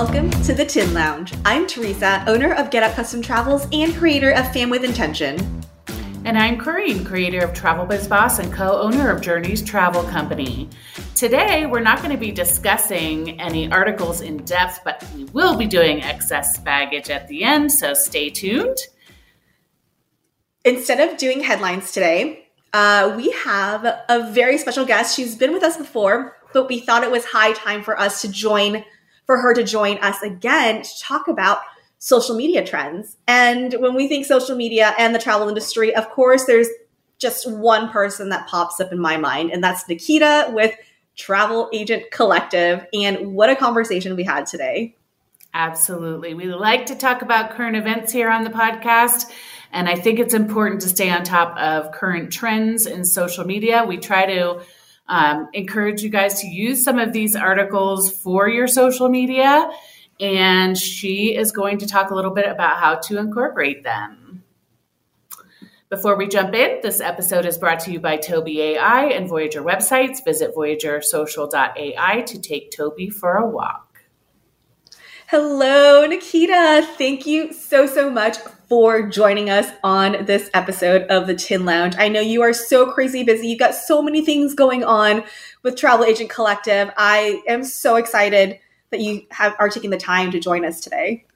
welcome to the Tin Lounge. I'm Teresa, owner of Get Up Custom Travels and creator of Fam with Intention. And I'm Corrine, creator of Travel Biz Boss and co owner of Journeys Travel Company. Today, we're not going to be discussing any articles in depth, but we will be doing excess baggage at the end, so stay tuned. Instead of doing headlines today, uh, we have a very special guest. She's been with us before, but we thought it was high time for us to join, for her to join us again to talk about social media trends. And when we think social media and the travel industry, of course, there's just one person that pops up in my mind, and that's Nikita with Travel Agent Collective. And what a conversation we had today. Absolutely. We like to talk about current events here on the podcast. And I think it's important to stay on top of current trends in social media. We try to um, encourage you guys to use some of these articles for your social media. And she is going to talk a little bit about how to incorporate them. Before we jump in, this episode is brought to you by Toby AI and Voyager websites. Visit voyagersocial.ai to take Toby for a walk. Hello, Nikita. Thank you so, so much for joining us on this episode of the Tin Lounge. I know you are so crazy busy. You've got so many things going on with Travel Agent Collective. I am so excited that you have are taking the time to join us today.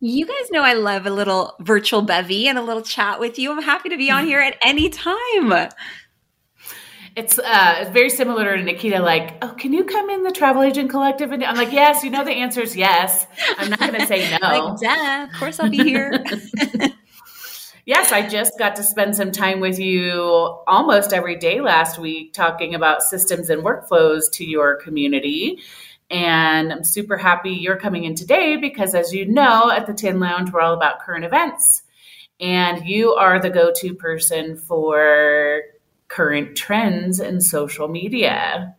You guys know I love a little virtual bevy and a little chat with you. I'm happy to be on here at any time. It's uh, very similar to Nikita. Like, oh, can you come in the travel agent collective? And I'm like, yes. You know, the answer is yes. I'm not going to say no. like, duh, of course I'll be here. yes, I just got to spend some time with you almost every day last week talking about systems and workflows to your community. And I'm super happy you're coming in today because, as you know, at the Tin Lounge, we're all about current events. And you are the go to person for current trends in social media.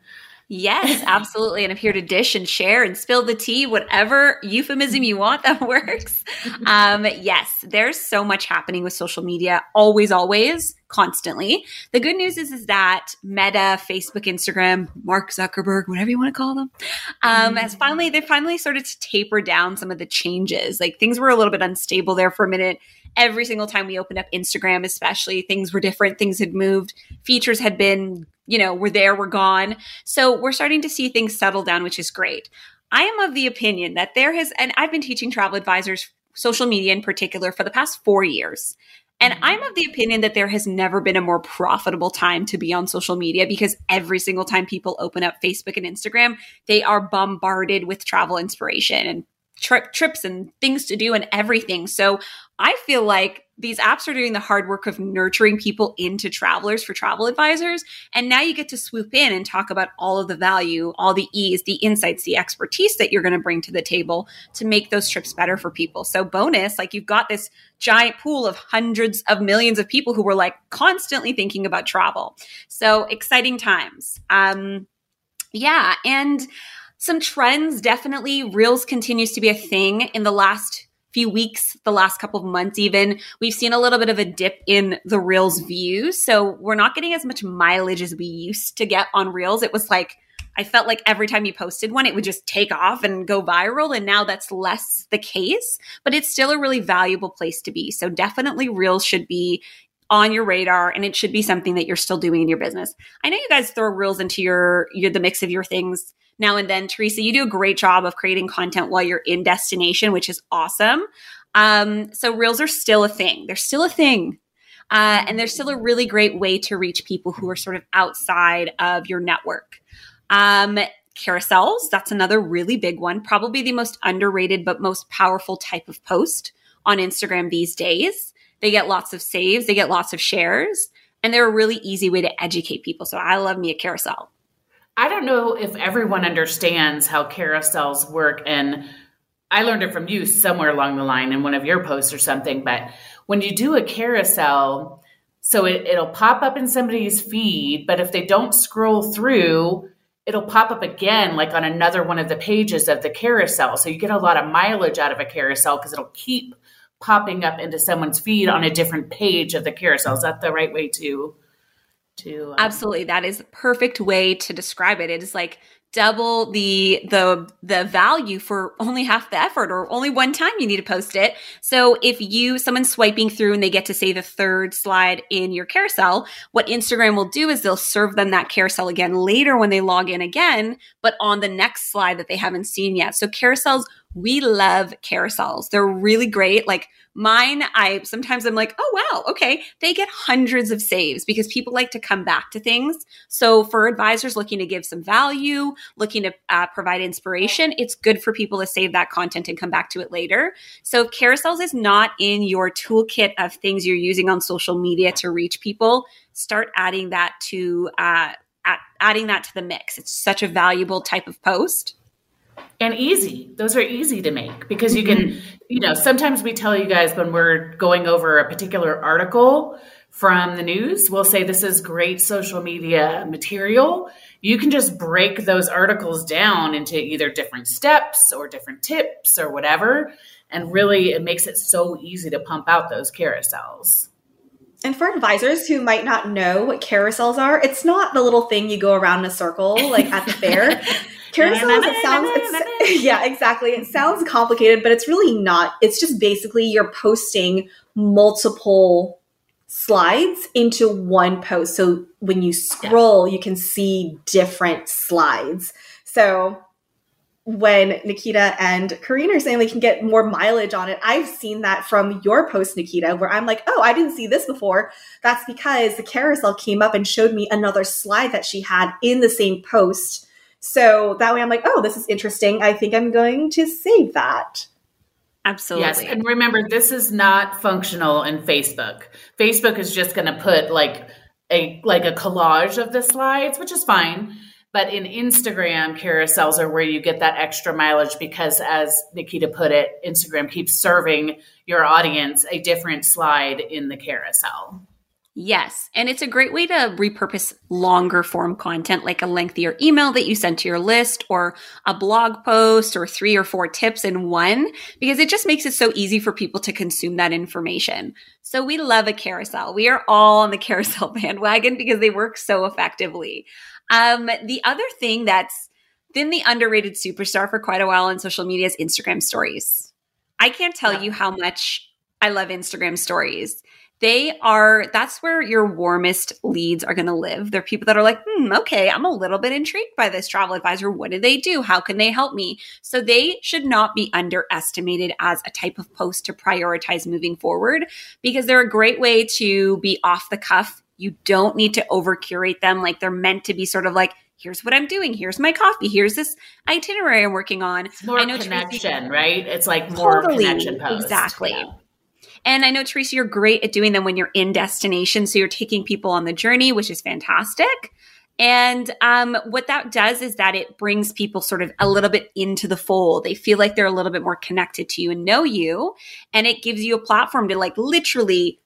Yes, absolutely. And I'm here to dish and share and spill the tea, whatever euphemism you want that works. Um, yes, there's so much happening with social media, always, always, constantly. The good news is, is that Meta, Facebook, Instagram, Mark Zuckerberg, whatever you want to call them, um, has finally, they finally started to taper down some of the changes. Like things were a little bit unstable there for a minute every single time we opened up Instagram, especially things were different, things had moved, features had been, you know, were there, were gone. So we're starting to see things settle down, which is great. I am of the opinion that there has, and I've been teaching travel advisors, social media in particular, for the past four years. And mm-hmm. I'm of the opinion that there has never been a more profitable time to be on social media because every single time people open up Facebook and Instagram, they are bombarded with travel inspiration and trip trips and things to do and everything. So I feel like these apps are doing the hard work of nurturing people into travelers for travel advisors. And now you get to swoop in and talk about all of the value, all the ease, the insights, the expertise that you're going to bring to the table to make those trips better for people. So, bonus, like you've got this giant pool of hundreds of millions of people who were like constantly thinking about travel. So, exciting times. Um, yeah. And some trends definitely, Reels continues to be a thing in the last few weeks, the last couple of months, even, we've seen a little bit of a dip in the Reels views. So we're not getting as much mileage as we used to get on Reels. It was like, I felt like every time you posted one, it would just take off and go viral. And now that's less the case, but it's still a really valuable place to be. So definitely Reels should be on your radar and it should be something that you're still doing in your business. I know you guys throw reels into your, your the mix of your things now and then. Teresa, you do a great job of creating content while you're in destination, which is awesome. Um, so reels are still a thing. They're still a thing. Uh, and they're still a really great way to reach people who are sort of outside of your network. Um, carousels, that's another really big one. Probably the most underrated but most powerful type of post on Instagram these days. They get lots of saves, they get lots of shares, and they're a really easy way to educate people. So I love me a carousel. I don't know if everyone understands how carousels work. And I learned it from you somewhere along the line in one of your posts or something. But when you do a carousel, so it, it'll pop up in somebody's feed, but if they don't scroll through, it'll pop up again, like on another one of the pages of the carousel. So you get a lot of mileage out of a carousel because it'll keep popping up into someone's feed on a different page of the carousel. Is that the right way to to um, absolutely that is the perfect way to describe it it is like double the the the value for only half the effort or only one time you need to post it. So if you someone's swiping through and they get to say the third slide in your carousel, what Instagram will do is they'll serve them that carousel again later when they log in again, but on the next slide that they haven't seen yet. So carousels we love carousels. They're really great. Like mine, I sometimes I'm like, oh wow, okay. They get hundreds of saves because people like to come back to things. So for advisors looking to give some value, looking to uh, provide inspiration, it's good for people to save that content and come back to it later. So if carousels is not in your toolkit of things you're using on social media to reach people, start adding that to uh, adding that to the mix. It's such a valuable type of post and easy. Those are easy to make because you can, mm-hmm. you know, sometimes we tell you guys when we're going over a particular article from the news, we'll say this is great social media material. You can just break those articles down into either different steps or different tips or whatever. And really, it makes it so easy to pump out those carousels. And for advisors who might not know what carousels are, it's not the little thing you go around in a circle like at the fair. Carousels, it sounds, it's, yeah, exactly. It sounds complicated, but it's really not. It's just basically you're posting multiple slides into one post. So when you scroll, you can see different slides. So when Nikita and Karina are saying they can get more mileage on it, I've seen that from your post, Nikita, where I'm like, oh, I didn't see this before. That's because the carousel came up and showed me another slide that she had in the same post so that way I'm like, oh, this is interesting. I think I'm going to save that. Absolutely. Yes. And remember, this is not functional in Facebook. Facebook is just going to put like a like a collage of the slides, which is fine. But in Instagram, carousels are where you get that extra mileage because, as Nikita put it, Instagram keeps serving your audience a different slide in the carousel. Yes. And it's a great way to repurpose longer form content like a lengthier email that you send to your list or a blog post or three or four tips in one because it just makes it so easy for people to consume that information. So we love a carousel. We are all on the carousel bandwagon because they work so effectively. Um, the other thing that's been the underrated superstar for quite a while on social media is Instagram stories. I can't tell you how much I love Instagram stories they are that's where your warmest leads are going to live they're people that are like hmm okay i'm a little bit intrigued by this travel advisor what do they do how can they help me so they should not be underestimated as a type of post to prioritize moving forward because they're a great way to be off the cuff you don't need to over curate them like they're meant to be sort of like here's what I'm doing. Here's my coffee. Here's this itinerary I'm working on. It's more I know connection, Tracy, right? It's like more totally, connection post. Exactly. Yeah. And I know, Teresa, you're great at doing them when you're in destination. So you're taking people on the journey, which is fantastic. And um, what that does is that it brings people sort of a little bit into the fold. They feel like they're a little bit more connected to you and know you. And it gives you a platform to like literally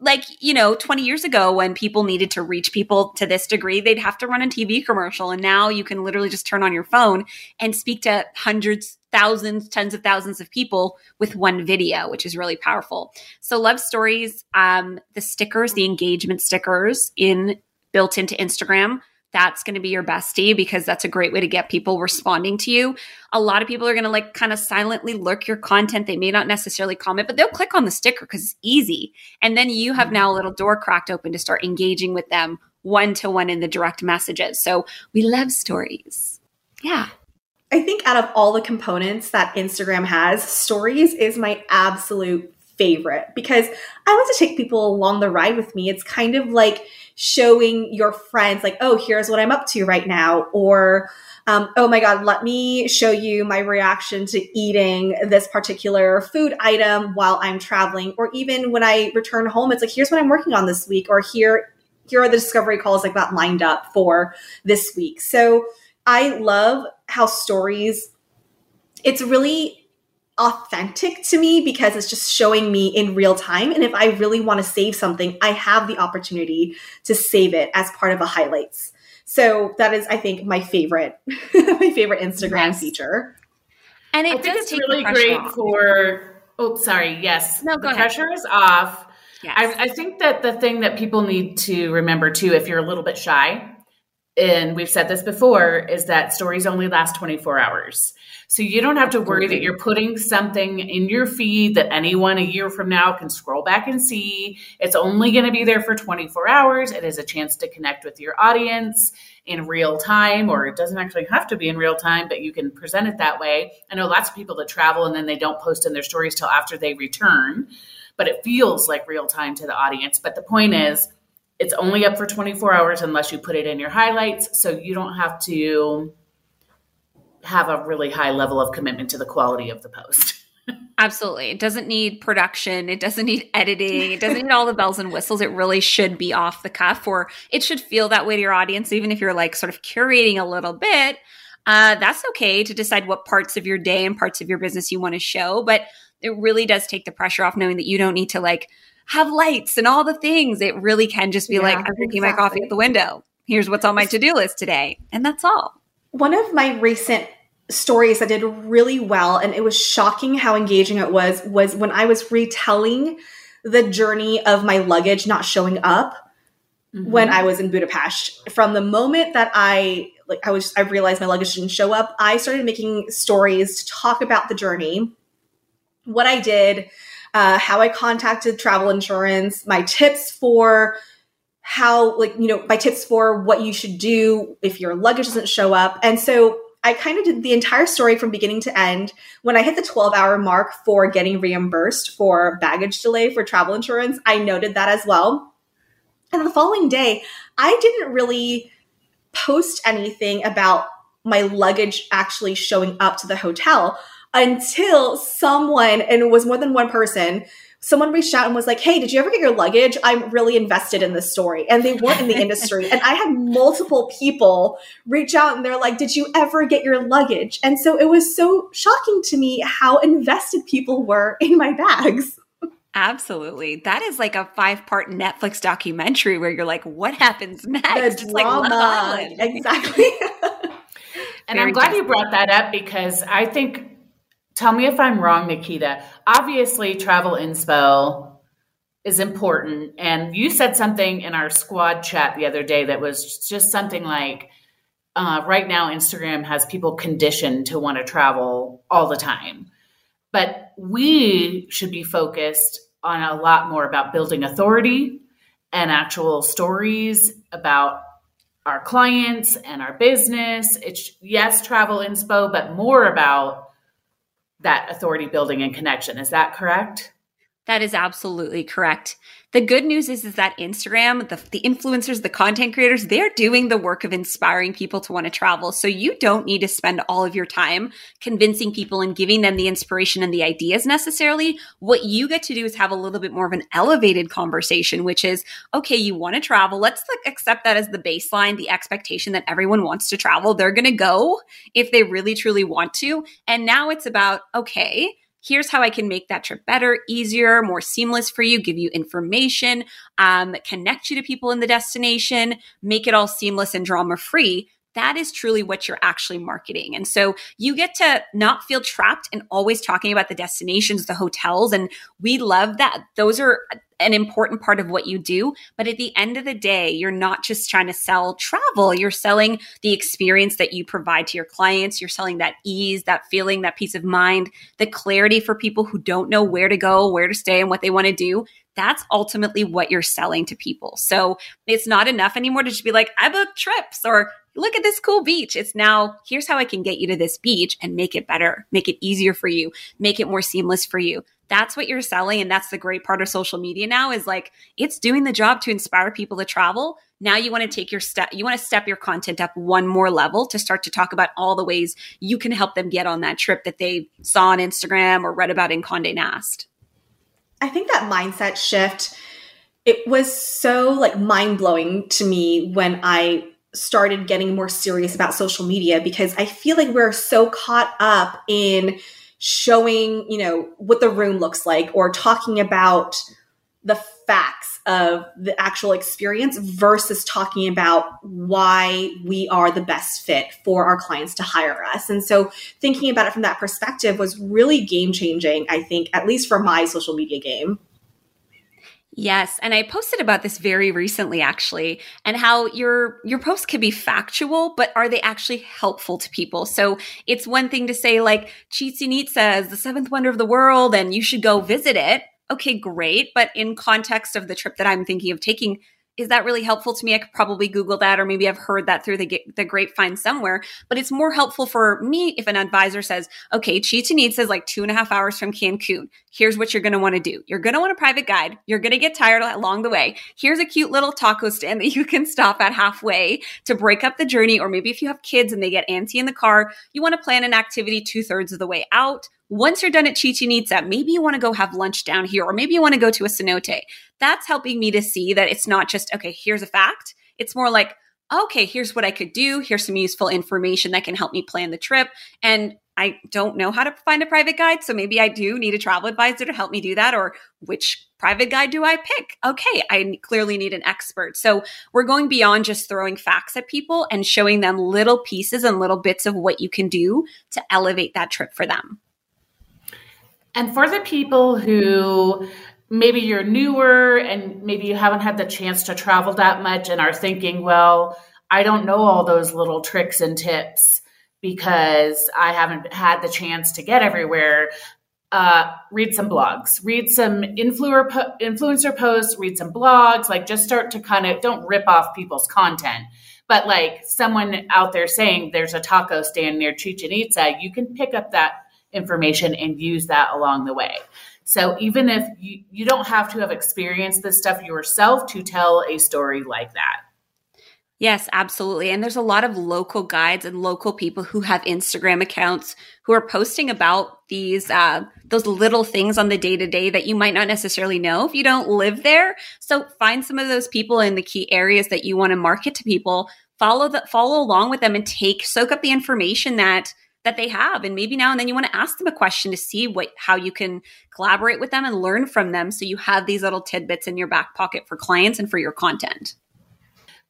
like you know 20 years ago when people needed to reach people to this degree they'd have to run a tv commercial and now you can literally just turn on your phone and speak to hundreds thousands tens of thousands of people with one video which is really powerful so love stories um, the stickers the engagement stickers in built into instagram that's going to be your bestie because that's a great way to get people responding to you. A lot of people are going to like kind of silently lurk your content. They may not necessarily comment, but they'll click on the sticker because it's easy. And then you have now a little door cracked open to start engaging with them one to one in the direct messages. So we love stories. Yeah. I think out of all the components that Instagram has, stories is my absolute favorite because I want to take people along the ride with me. It's kind of like, showing your friends like oh here's what i'm up to right now or um, oh my god let me show you my reaction to eating this particular food item while i'm traveling or even when i return home it's like here's what i'm working on this week or here here are the discovery calls like got lined up for this week so i love how stories it's really authentic to me because it's just showing me in real time. And if I really want to save something, I have the opportunity to save it as part of a highlights. So that is, I think, my favorite, my favorite Instagram yes. feature. And it I does it's really great off. for. Oh, sorry. Yes, no, go the ahead. pressure is off. Yes. I, I think that the thing that people need to remember too, if you're a little bit shy, and we've said this before, is that stories only last 24 hours. So you don't have to worry that you're putting something in your feed that anyone a year from now can scroll back and see. It's only going to be there for 24 hours. It is a chance to connect with your audience in real time, or it doesn't actually have to be in real time, but you can present it that way. I know lots of people that travel and then they don't post in their stories till after they return, but it feels like real time to the audience. But the point is, it's only up for 24 hours unless you put it in your highlights. So you don't have to have a really high level of commitment to the quality of the post. Absolutely. It doesn't need production. It doesn't need editing. It doesn't need all the bells and whistles. It really should be off the cuff, or it should feel that way to your audience, even if you're like sort of curating a little bit. Uh, that's okay to decide what parts of your day and parts of your business you want to show. But it really does take the pressure off knowing that you don't need to like have lights and all the things. It really can just be yeah, like, I'm drinking exactly. my coffee at the window. Here's what's on my to do list today. And that's all. One of my recent stories that did really well and it was shocking how engaging it was was when I was retelling the journey of my luggage not showing up mm-hmm. when I was in Budapest. From the moment that I like I was I realized my luggage didn't show up, I started making stories to talk about the journey, what I did, uh, how I contacted travel insurance, my tips for how like you know my tips for what you should do if your luggage doesn't show up and so I kind of did the entire story from beginning to end. When I hit the 12 hour mark for getting reimbursed for baggage delay for travel insurance, I noted that as well. And the following day, I didn't really post anything about my luggage actually showing up to the hotel until someone, and it was more than one person, someone reached out and was like, Hey, did you ever get your luggage? I'm really invested in this story. And they weren't in the industry. And I had multiple people reach out and they're like, Did you ever get your luggage? And so it was so shocking to me how invested people were in my bags. Absolutely. That is like a five part Netflix documentary where you're like, what happens next? The drama. Like exactly. and Very I'm glad you brought that up because I think Tell me if I'm wrong, Nikita. Obviously, travel inspo is important. And you said something in our squad chat the other day that was just something like, uh, right now, Instagram has people conditioned to want to travel all the time. But we should be focused on a lot more about building authority and actual stories about our clients and our business. It's yes, travel inspo, but more about that authority building and connection. Is that correct? That is absolutely correct. The good news is, is that Instagram, the, the influencers, the content creators, they're doing the work of inspiring people to want to travel. So you don't need to spend all of your time convincing people and giving them the inspiration and the ideas necessarily. What you get to do is have a little bit more of an elevated conversation, which is, okay, you want to travel. Let's like accept that as the baseline, the expectation that everyone wants to travel. They're going to go if they really truly want to. And now it's about, okay, here's how I can make that trip better, easier, more seamless for you, give you information, um, connect you to people in the destination, make it all seamless and drama free. That is truly what you're actually marketing. And so you get to not feel trapped and always talking about the destinations, the hotels. And we love that. Those are an important part of what you do. But at the end of the day, you're not just trying to sell travel, you're selling the experience that you provide to your clients. You're selling that ease, that feeling, that peace of mind, the clarity for people who don't know where to go, where to stay, and what they want to do. That's ultimately what you're selling to people. So it's not enough anymore to just be like, I book trips or look at this cool beach. It's now, here's how I can get you to this beach and make it better, make it easier for you, make it more seamless for you that's what you're selling and that's the great part of social media now is like it's doing the job to inspire people to travel. Now you want to take your step you want to step your content up one more level to start to talk about all the ways you can help them get on that trip that they saw on instagram or read about in conde nast. I think that mindset shift it was so like mind-blowing to me when i started getting more serious about social media because i feel like we're so caught up in showing, you know, what the room looks like or talking about the facts of the actual experience versus talking about why we are the best fit for our clients to hire us. And so thinking about it from that perspective was really game changing, I think, at least for my social media game. Yes, and I posted about this very recently actually, and how your your posts can be factual, but are they actually helpful to people? So it's one thing to say like Chichen Itza is the seventh wonder of the world and you should go visit it. Okay, great, but in context of the trip that I'm thinking of taking, is that really helpful to me? I could probably Google that, or maybe I've heard that through the, the grapevine somewhere. But it's more helpful for me if an advisor says, okay, Chichen is like two and a half hours from Cancun. Here's what you're going to want to do. You're going to want a private guide. You're going to get tired along the way. Here's a cute little taco stand that you can stop at halfway to break up the journey. Or maybe if you have kids and they get antsy in the car, you want to plan an activity two thirds of the way out once you're done at Chichen Itza, maybe you want to go have lunch down here, or maybe you want to go to a cenote. That's helping me to see that it's not just, okay, here's a fact. It's more like, okay, here's what I could do. Here's some useful information that can help me plan the trip. And I don't know how to find a private guide. So maybe I do need a travel advisor to help me do that. Or which private guide do I pick? Okay, I clearly need an expert. So we're going beyond just throwing facts at people and showing them little pieces and little bits of what you can do to elevate that trip for them. And for the people who maybe you're newer and maybe you haven't had the chance to travel that much and are thinking, well, I don't know all those little tricks and tips because I haven't had the chance to get everywhere. Uh, read some blogs, read some influencer influencer posts, read some blogs. Like, just start to kind of don't rip off people's content, but like someone out there saying there's a taco stand near Chichen Itza, you can pick up that information and use that along the way. So even if you, you don't have to have experienced this stuff yourself to tell a story like that. Yes, absolutely. And there's a lot of local guides and local people who have Instagram accounts who are posting about these uh, those little things on the day to day that you might not necessarily know if you don't live there. So find some of those people in the key areas that you want to market to people. Follow that, follow along with them, and take soak up the information that that they have. And maybe now and then you want to ask them a question to see what how you can collaborate with them and learn from them. So you have these little tidbits in your back pocket for clients and for your content.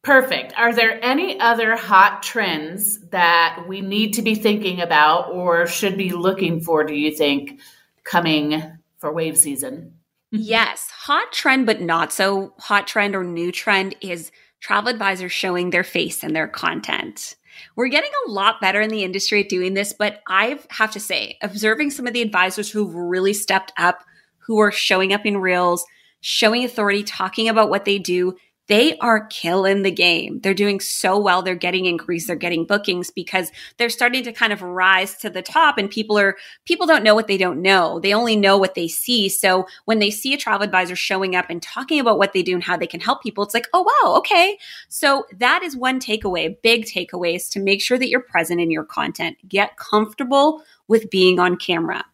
Perfect. Are there any other hot trends that we need to be thinking about or should be looking for do you think coming for wave season? Yes. Hot trend but not so hot trend or new trend is travel advisors showing their face and their content we're getting a lot better in the industry at doing this, but I have to say, observing some of the advisors who've really stepped up, who are showing up in reels, showing authority, talking about what they do, they are killing the game. They're doing so well. They're getting increased. They're getting bookings because they're starting to kind of rise to the top and people are, people don't know what they don't know. They only know what they see. So when they see a travel advisor showing up and talking about what they do and how they can help people, it's like, oh, wow, okay. So that is one takeaway, big takeaway is to make sure that you're present in your content. Get comfortable with being on camera.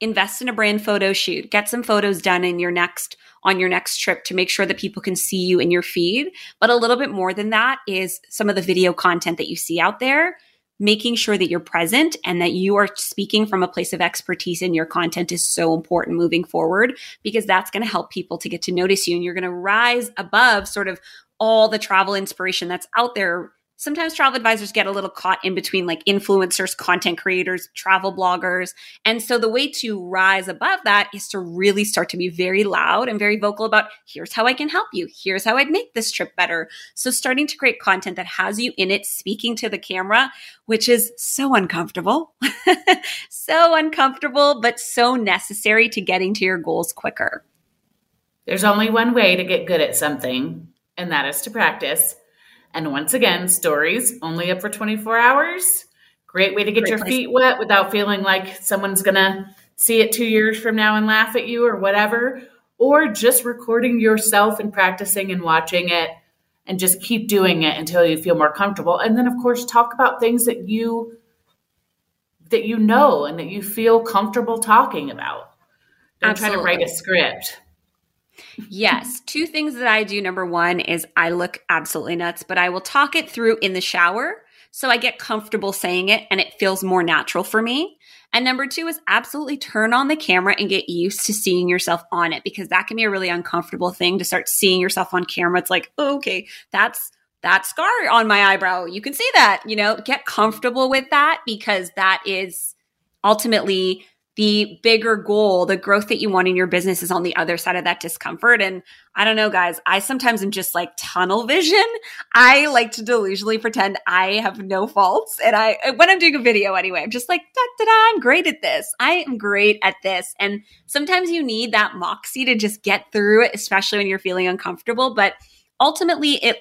Invest in a brand photo shoot. Get some photos done in your next on your next trip to make sure that people can see you in your feed. But a little bit more than that is some of the video content that you see out there. Making sure that you're present and that you are speaking from a place of expertise in your content is so important moving forward because that's going to help people to get to notice you and you're going to rise above sort of all the travel inspiration that's out there sometimes travel advisors get a little caught in between like influencers, content creators, travel bloggers. And so the way to rise above that is to really start to be very loud and very vocal about here's how I can help you. Here's how I'd make this trip better. So starting to create content that has you in it speaking to the camera, which is so uncomfortable. so uncomfortable, but so necessary to getting to your goals quicker. There's only one way to get good at something, and that is to practice. And once again, stories only up for 24 hours. Great way to get Great your place. feet wet without feeling like someone's going to see it two years from now and laugh at you or whatever. Or just recording yourself and practicing and watching it and just keep doing it until you feel more comfortable. And then, of course, talk about things that you that you know and that you feel comfortable talking about. Don't Absolutely. try to write a script yes. Two things that I do. Number one is I look absolutely nuts, but I will talk it through in the shower. So I get comfortable saying it and it feels more natural for me. And number two is absolutely turn on the camera and get used to seeing yourself on it because that can be a really uncomfortable thing to start seeing yourself on camera. It's like, oh, okay, that's that scar on my eyebrow. You can see that, you know, get comfortable with that because that is ultimately the bigger goal, the growth that you want in your business is on the other side of that discomfort. And I don't know, guys, I sometimes am just like tunnel vision. I like to delusionally pretend I have no faults. And I, when I'm doing a video anyway, I'm just like, da da da, I'm great at this. I am great at this. And sometimes you need that moxie to just get through it, especially when you're feeling uncomfortable. But ultimately, it,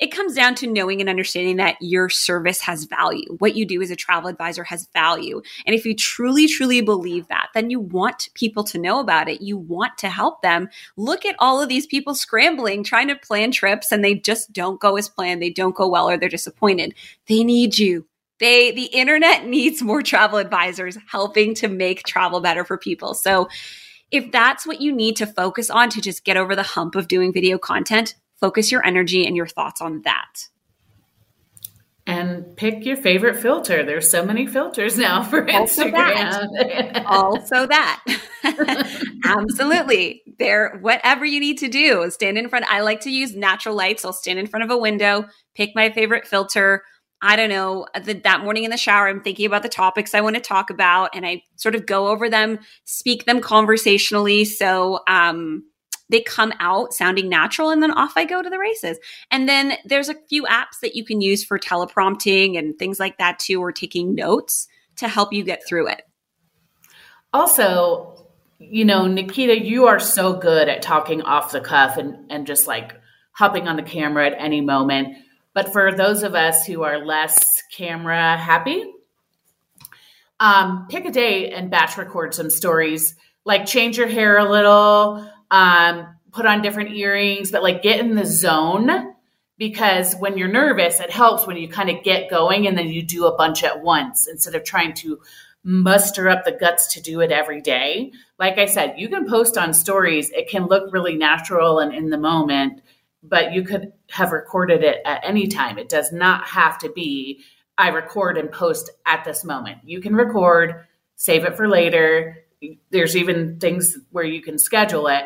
it comes down to knowing and understanding that your service has value. What you do as a travel advisor has value. And if you truly, truly believe that, then you want people to know about it. You want to help them. Look at all of these people scrambling, trying to plan trips, and they just don't go as planned. They don't go well or they're disappointed. They need you. They, the internet needs more travel advisors helping to make travel better for people. So, if that's what you need to focus on to just get over the hump of doing video content, focus your energy and your thoughts on that. And pick your favorite filter. There's so many filters now for also Instagram. That. also that. Absolutely. There, whatever you need to do, stand in front. I like to use natural lights. I'll stand in front of a window, pick my favorite filter. I don't know, the, that morning in the shower, I'm thinking about the topics I want to talk about and I sort of go over them, speak them conversationally. So, um, they come out sounding natural and then off I go to the races. And then there's a few apps that you can use for teleprompting and things like that too, or taking notes to help you get through it. Also, you know, Nikita, you are so good at talking off the cuff and, and just like hopping on the camera at any moment. But for those of us who are less camera happy, um, pick a day and batch record some stories. Like change your hair a little, um, put on different earrings, but like get in the zone because when you're nervous, it helps when you kind of get going and then you do a bunch at once instead of trying to muster up the guts to do it every day. Like I said, you can post on stories, it can look really natural and in the moment, but you could have recorded it at any time. It does not have to be I record and post at this moment. You can record, save it for later. There's even things where you can schedule it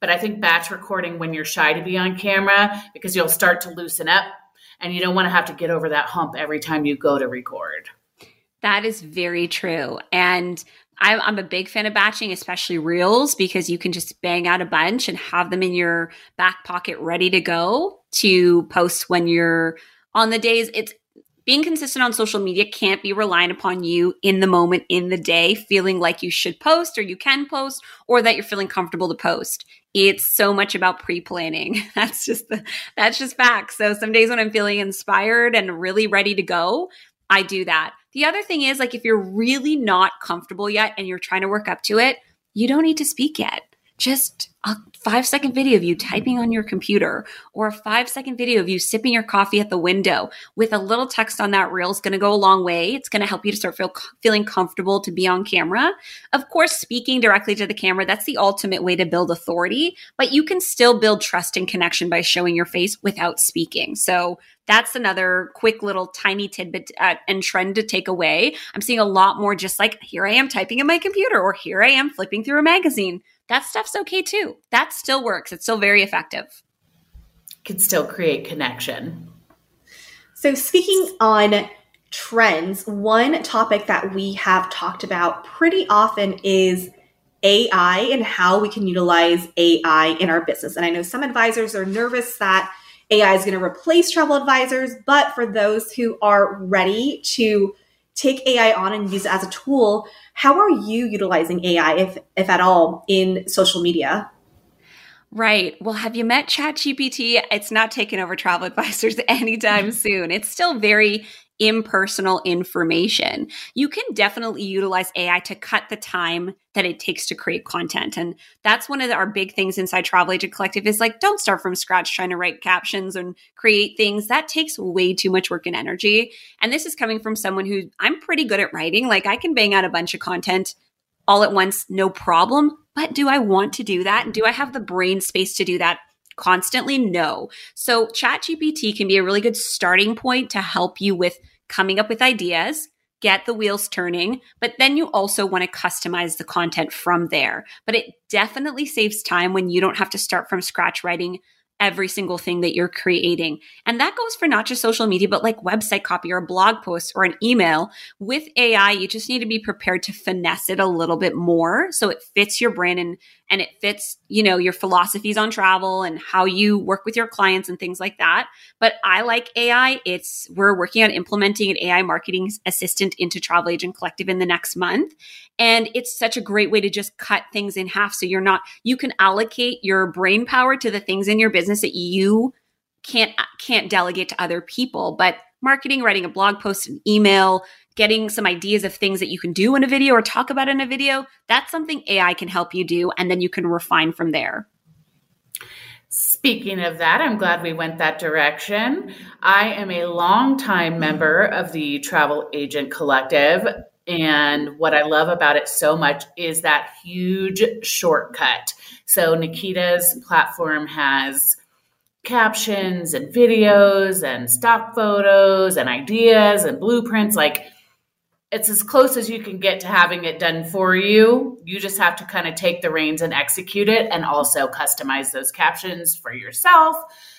but I think batch recording when you're shy to be on camera because you'll start to loosen up and you don't want to have to get over that hump every time you go to record. That is very true. And I'm, a big fan of batching, especially reels, because you can just bang out a bunch and have them in your back pocket ready to go to post when you're on the days. It's being consistent on social media can't be reliant upon you in the moment, in the day, feeling like you should post or you can post or that you're feeling comfortable to post it's so much about pre-planning. That's just the, that's just facts. So some days when I'm feeling inspired and really ready to go, I do that. The other thing is like if you're really not comfortable yet and you're trying to work up to it, you don't need to speak yet. Just a five second video of you typing on your computer or a five second video of you sipping your coffee at the window with a little text on that reel is going to go a long way. It's going to help you to start feel, feeling comfortable to be on camera. Of course, speaking directly to the camera, that's the ultimate way to build authority, but you can still build trust and connection by showing your face without speaking. So that's another quick little tiny tidbit uh, and trend to take away. I'm seeing a lot more just like here I am typing in my computer or here I am flipping through a magazine that stuff's okay too. That still works. It's still very effective. Can still create connection. So, speaking on trends, one topic that we have talked about pretty often is AI and how we can utilize AI in our business. And I know some advisors are nervous that AI is going to replace travel advisors, but for those who are ready to take AI on and use it as a tool, how are you utilizing AI, if, if at all, in social media? Right. Well, have you met ChatGPT? It's not taking over travel advisors anytime soon. It's still very impersonal information. You can definitely utilize AI to cut the time that it takes to create content. And that's one of the, our big things inside Travel Agent Collective is like, don't start from scratch trying to write captions and create things. That takes way too much work and energy. And this is coming from someone who I'm pretty good at writing. Like I can bang out a bunch of content all at once, no problem. But do I want to do that? And do I have the brain space to do that? constantly? No. So ChatGPT can be a really good starting point to help you with coming up with ideas, get the wheels turning, but then you also want to customize the content from there. But it definitely saves time when you don't have to start from scratch writing every single thing that you're creating. And that goes for not just social media, but like website copy or a blog post or an email. With AI, you just need to be prepared to finesse it a little bit more so it fits your brand and and it fits, you know, your philosophies on travel and how you work with your clients and things like that. But I like AI. It's we're working on implementing an AI marketing assistant into Travel Agent Collective in the next month. And it's such a great way to just cut things in half. So you're not, you can allocate your brain power to the things in your business that you can't can't delegate to other people but marketing writing a blog post an email getting some ideas of things that you can do in a video or talk about in a video that's something ai can help you do and then you can refine from there Speaking of that, I'm glad we went that direction. I am a longtime member of the Travel Agent Collective. And what I love about it so much is that huge shortcut. So, Nikita's platform has captions and videos and stock photos and ideas and blueprints. Like, it's as close as you can get to having it done for you. You just have to kind of take the reins and execute it and also customize those captions for yourself.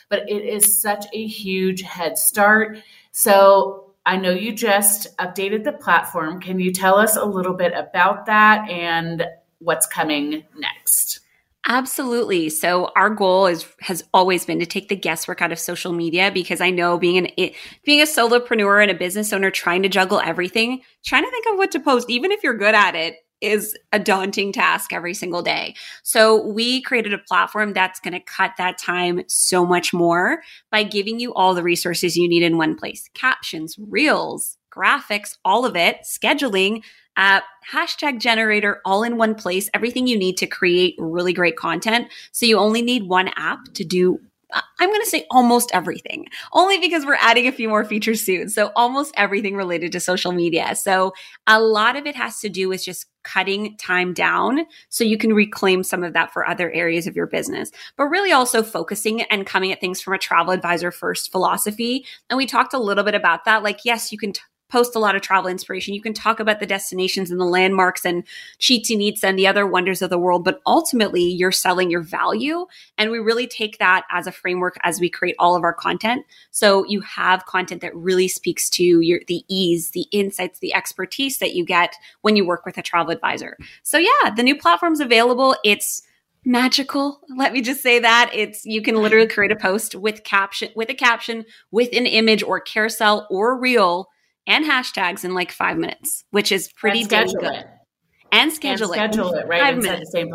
But it is such a huge head start. So I know you just updated the platform. Can you tell us a little bit about that and what's coming next? Absolutely. So our goal is has always been to take the guesswork out of social media because I know being an being a solopreneur and a business owner trying to juggle everything, trying to think of what to post even if you're good at it is a daunting task every single day. So we created a platform that's going to cut that time so much more by giving you all the resources you need in one place. Captions, reels, graphics, all of it, scheduling, uh, hashtag generator all in one place, everything you need to create really great content. So you only need one app to do I'm going to say almost everything, only because we're adding a few more features soon. So, almost everything related to social media. So, a lot of it has to do with just cutting time down so you can reclaim some of that for other areas of your business, but really also focusing and coming at things from a travel advisor first philosophy. And we talked a little bit about that. Like, yes, you can t- post a lot of travel inspiration. You can talk about the destinations and the landmarks and Chichen Itza and the other wonders of the world, but ultimately you're selling your value. And we really take that as a framework as we create all of our content. So you have content that really speaks to your the ease, the insights, the expertise that you get when you work with a travel advisor. So yeah, the new platform's available. It's magical let me just say that it's you can literally create a post with caption with a caption with an image or carousel or reel and hashtags in like five minutes, which is pretty damn good. It. And schedule and schedule it, it right inside minutes. the same.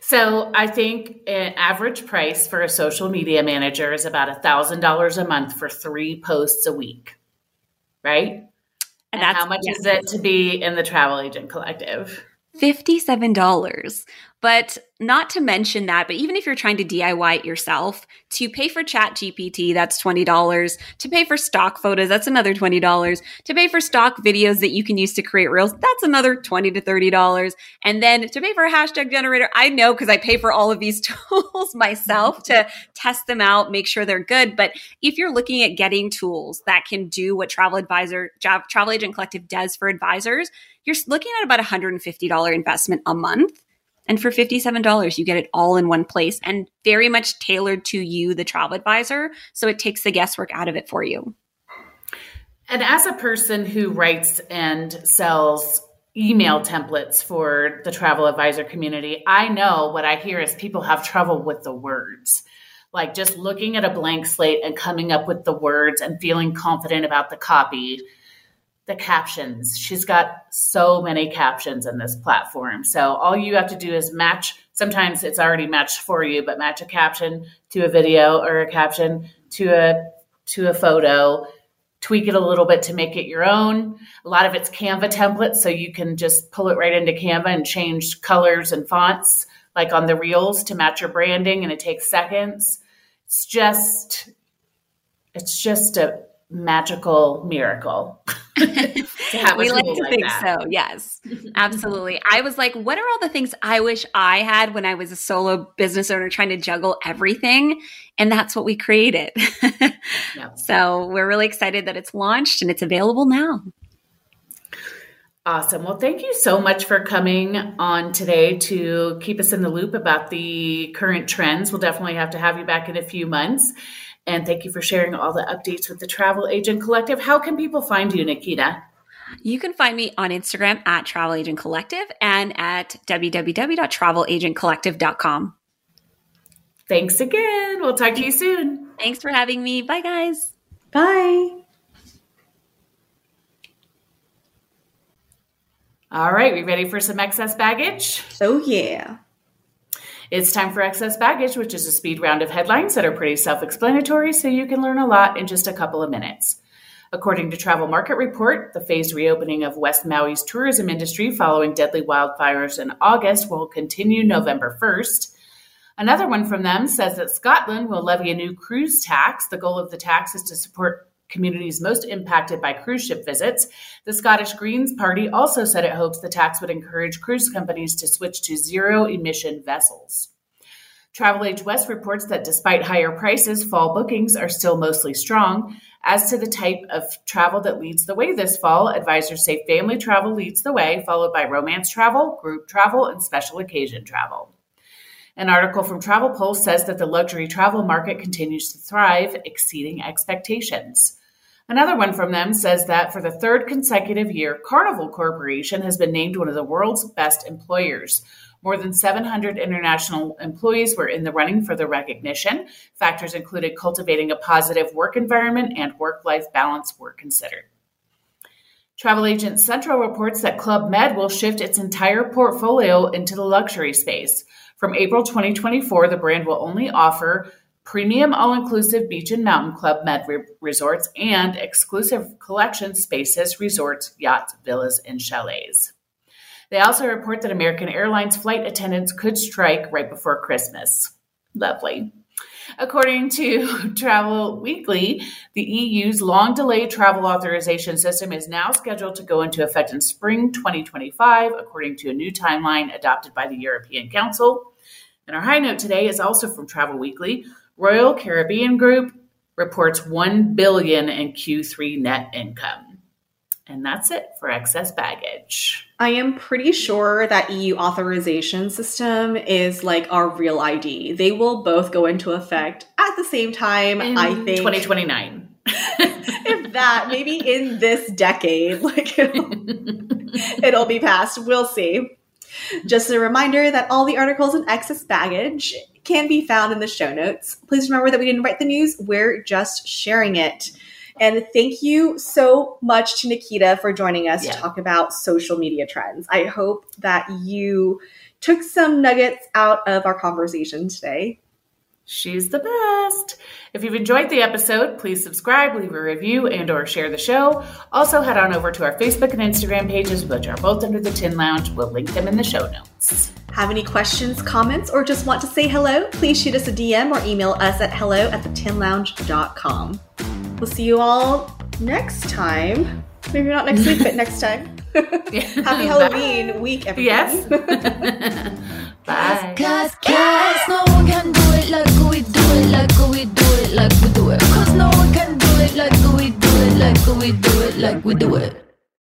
So I think an average price for a social media manager is about a thousand dollars a month for three posts a week, right? And, and how much yes. is it to be in the travel agent collective? $57. But not to mention that, but even if you're trying to DIY it yourself, to pay for Chat GPT, that's $20. To pay for stock photos, that's another $20. To pay for stock videos that you can use to create reels, that's another $20 to $30. And then to pay for a hashtag generator, I know because I pay for all of these tools myself to test them out, make sure they're good. But if you're looking at getting tools that can do what Travel Advisor, Travel Agent Collective does for advisors, you're looking at about $150 investment a month. And for $57, you get it all in one place and very much tailored to you, the travel advisor. So it takes the guesswork out of it for you. And as a person who writes and sells email templates for the travel advisor community, I know what I hear is people have trouble with the words. Like just looking at a blank slate and coming up with the words and feeling confident about the copy the captions. She's got so many captions in this platform. So all you have to do is match. Sometimes it's already matched for you, but match a caption to a video or a caption to a to a photo. Tweak it a little bit to make it your own. A lot of it's Canva templates, so you can just pull it right into Canva and change colors and fonts, like on the reels, to match your branding, and it takes seconds. It's just, it's just a magical miracle. we like to like think that. so. Yes, absolutely. I was like, what are all the things I wish I had when I was a solo business owner trying to juggle everything? And that's what we created. yep. So we're really excited that it's launched and it's available now. Awesome. Well, thank you so much for coming on today to keep us in the loop about the current trends. We'll definitely have to have you back in a few months. And thank you for sharing all the updates with the Travel Agent Collective. How can people find you, Nikita? You can find me on Instagram at Travel Agent Collective and at www.travelagentcollective.com. Thanks again. We'll talk to you soon. Thanks for having me. Bye, guys. Bye. All right, we ready for some excess baggage? Oh, yeah. It's time for excess baggage, which is a speed round of headlines that are pretty self explanatory, so you can learn a lot in just a couple of minutes. According to Travel Market Report, the phased reopening of West Maui's tourism industry following deadly wildfires in August will continue November 1st. Another one from them says that Scotland will levy a new cruise tax. The goal of the tax is to support communities most impacted by cruise ship visits. The Scottish Greens Party also said it hopes the tax would encourage cruise companies to switch to zero emission vessels. Travel Age West reports that despite higher prices, fall bookings are still mostly strong. As to the type of travel that leads the way this fall, advisors say family travel leads the way, followed by romance travel, group travel, and special occasion travel. An article from Travel Pulse says that the luxury travel market continues to thrive, exceeding expectations. Another one from them says that for the third consecutive year, Carnival Corporation has been named one of the world's best employers. More than 700 international employees were in the running for the recognition. Factors included cultivating a positive work environment and work life balance were considered. Travel Agent Central reports that Club Med will shift its entire portfolio into the luxury space. From April 2024, the brand will only offer premium all inclusive beach and mountain club med re- resorts and exclusive collection spaces, resorts, yachts, villas, and chalets. They also report that American Airlines flight attendants could strike right before Christmas. Lovely. According to Travel Weekly, the EU's long delayed travel authorization system is now scheduled to go into effect in spring 2025, according to a new timeline adopted by the European Council. And our high note today is also from Travel Weekly. Royal Caribbean Group reports 1 billion in Q3 net income. And that's it for excess baggage. I am pretty sure that EU authorization system is like our real ID. They will both go into effect at the same time, In I think. 2029. if that, maybe in this decade, like it'll, it'll be passed. We'll see. Just a reminder that all the articles in excess baggage can be found in the show notes. Please remember that we didn't write the news, we're just sharing it. And thank you so much to Nikita for joining us Yeah. to talk about social media trends. I hope that you took some nuggets out of our conversation today. She's the best. If you've enjoyed the episode, please subscribe, leave a review, and or share the show. Also, head on over to our Facebook and Instagram pages, which are both under the Tin Lounge. We'll link them in the show notes. Have any questions, comments, or just want to say hello? Please shoot us a DM or email us at hello at thetinlounge.com. We'll see you all next time. Maybe not next week, but next time. Happy Halloween week, everybody. Yes. Bye. Cause, cause no one can do it like we do it, like we do it, like we do it. Cause no one can do it like we do it, like we do it, like we do it.